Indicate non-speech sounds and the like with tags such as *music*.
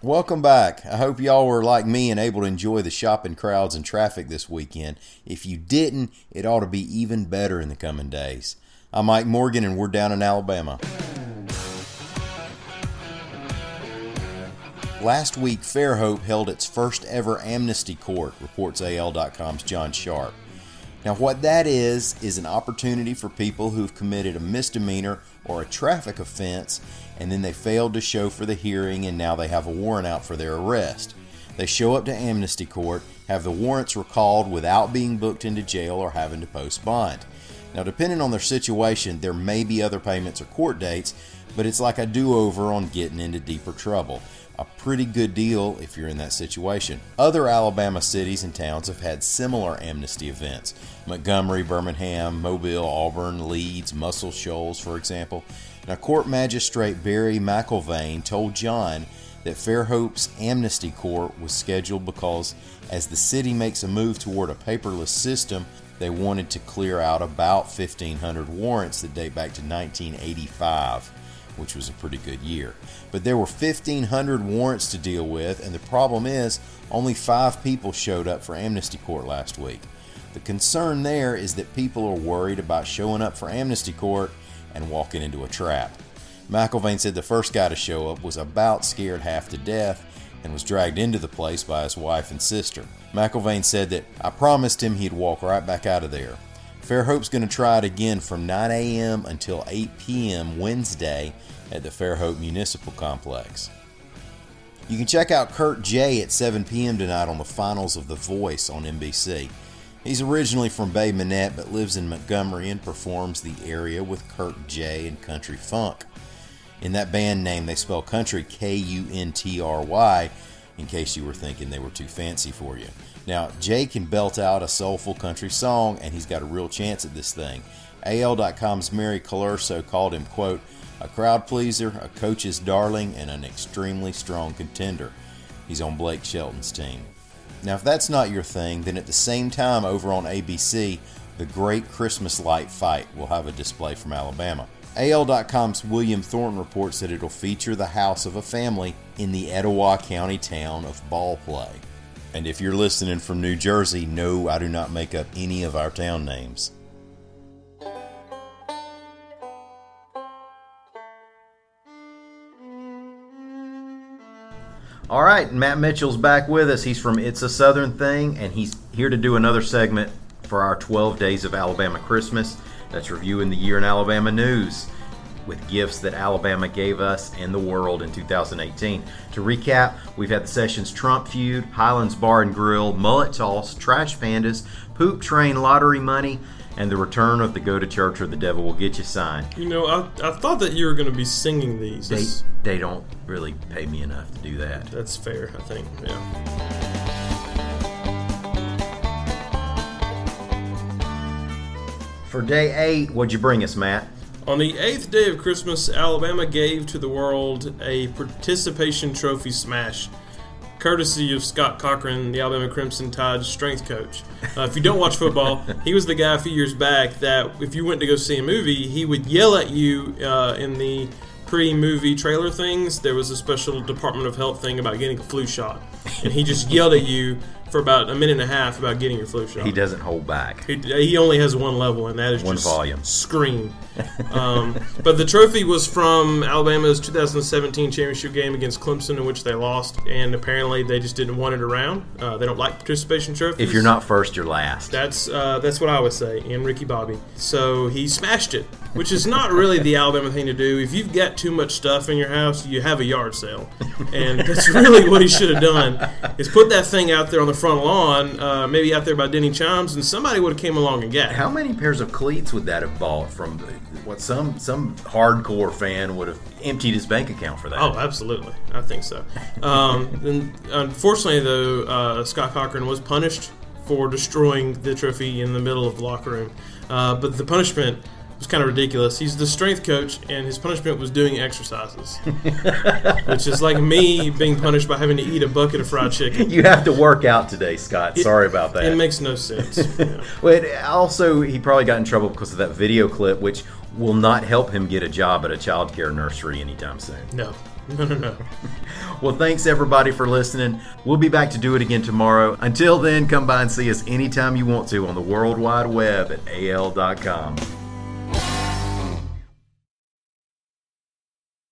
Welcome back. I hope y'all were like me and able to enjoy the shopping crowds and traffic this weekend. If you didn't, it ought to be even better in the coming days. I'm Mike Morgan, and we're down in Alabama. Last week, Fairhope held its first ever amnesty court, reports AL.com's John Sharp. Now, what that is, is an opportunity for people who've committed a misdemeanor or a traffic offense and then they failed to show for the hearing and now they have a warrant out for their arrest. They show up to amnesty court, have the warrants recalled without being booked into jail or having to post bond. Now, depending on their situation, there may be other payments or court dates, but it's like a do over on getting into deeper trouble. A pretty good deal if you're in that situation. Other Alabama cities and towns have had similar amnesty events Montgomery, Birmingham, Mobile, Auburn, Leeds, Muscle Shoals, for example. Now, Court Magistrate Barry McIlvaine told John that Fairhope's amnesty court was scheduled because as the city makes a move toward a paperless system, they wanted to clear out about 1,500 warrants that date back to 1985, which was a pretty good year. But there were 1,500 warrants to deal with, and the problem is only five people showed up for amnesty court last week. The concern there is that people are worried about showing up for amnesty court and walking into a trap. McIlvaine said the first guy to show up was about scared half to death and was dragged into the place by his wife and sister. McIlvaine said that I promised him he'd walk right back out of there. Fairhope's going to try it again from 9 a.m. until 8 p.m. Wednesday at the Fairhope Municipal Complex. You can check out Kirk Jay at 7 p.m. tonight on the finals of The Voice on NBC. He's originally from Bay Minette but lives in Montgomery and performs the area with Kirk Jay and Kuntry Funk. In that band name, they spell country K U N T R Y, in case you were thinking they were too fancy for you. Now, Jay can belt out a soulful country song, and he's got a real chance at this thing. AL.com's Mary Colurso called him, quote, a crowd pleaser, a coach's darling, and an extremely strong contender. He's on Blake Shelton's team. Now, if that's not your thing, then at the same time over on ABC, the Great Christmas Light Fight will have a display from Alabama. AL.com's William Thornton reports that it'll feature the house of a family in the Etowah County town of Ballplay. And if you're listening from New Jersey, no, I do not make up any of our town names. All right, Matt Mitchell's back with us. He's from It's a Southern Thing, and he's here to do another segment for our 12 Days of Alabama Christmas. That's reviewing the year in Alabama news with gifts that Alabama gave us and the world in 2018. To recap, we've had the Sessions Trump feud, Highlands Bar and Grill, Mullet Toss, Trash Pandas, Poop Train Lottery Money, and the return of the Go to Church or the Devil Will Get You sign. You know, I, I thought that you were going to be singing these. They, they don't really pay me enough to do that. That's fair, I think. Yeah. For day eight, what'd you bring us, Matt? On the eighth day of Christmas, Alabama gave to the world a participation trophy smash courtesy of Scott Cochran, the Alabama Crimson Tide strength coach. Uh, if you don't watch football, *laughs* he was the guy a few years back that if you went to go see a movie, he would yell at you uh, in the pre-movie trailer things. There was a special Department of Health thing about getting a flu shot, and he just yelled at you for about a minute and a half about getting your flu shot. He doesn't hold back. He, he only has one level, and that is one volume. Scream. *laughs* Um, but the trophy was from Alabama's 2017 championship game against Clemson, in which they lost, and apparently they just didn't want it around. Uh, they don't like participation trophies. If you're not first, you're last. That's uh, that's what I would say. And Ricky Bobby. So he smashed it, which is not really the Alabama thing to do. If you've got too much stuff in your house, you have a yard sale, and that's *laughs* really what he should have done. Is put that thing out there on the front lawn, uh, maybe out there by Denny Chimes, and somebody would have came along and got it. How many pairs of cleats would that have bought from what some some hardcore fan would have emptied his bank account for that? Oh, absolutely, I think so. Um, *laughs* and unfortunately, though, uh, Scott Cochran was punished for destroying the trophy in the middle of the locker room, uh, but the punishment was kind of ridiculous. He's the strength coach, and his punishment was doing exercises, *laughs* which is like me being punished by having to eat a bucket of fried chicken. You have to work out today, Scott. It- Sorry about that. It makes no sense. Yeah. *laughs* Well, it- also, he probably got in trouble because of that video clip, which will not help him get a job at a child care nursery anytime soon. No, no, no, no. *laughs* Well, thanks everybody for listening. We'll be back to do it again tomorrow. Until then, come by and see us anytime you want to on the World Wide Web at al.com.